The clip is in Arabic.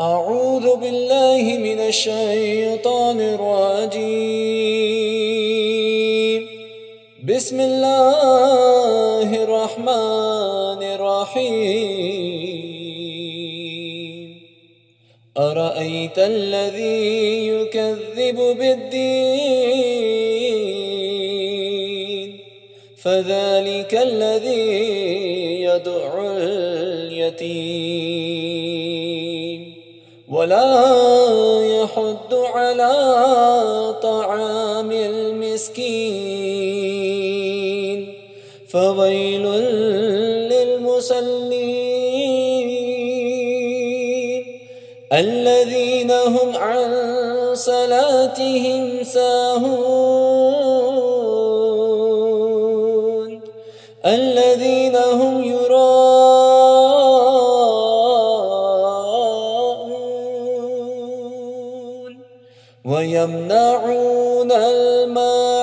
أعوذ بالله من الشيطان الرجيم. بسم الله الرحمن الرحيم. أرأيت الذي يكذب بالدين؟ فذلك الذي يدعو اليتيم. ولا يحد على طعام المسكين. فويل للمسلين الذين هم عن صلاتهم ساهون. الذين هم يراءون ويمنعون المال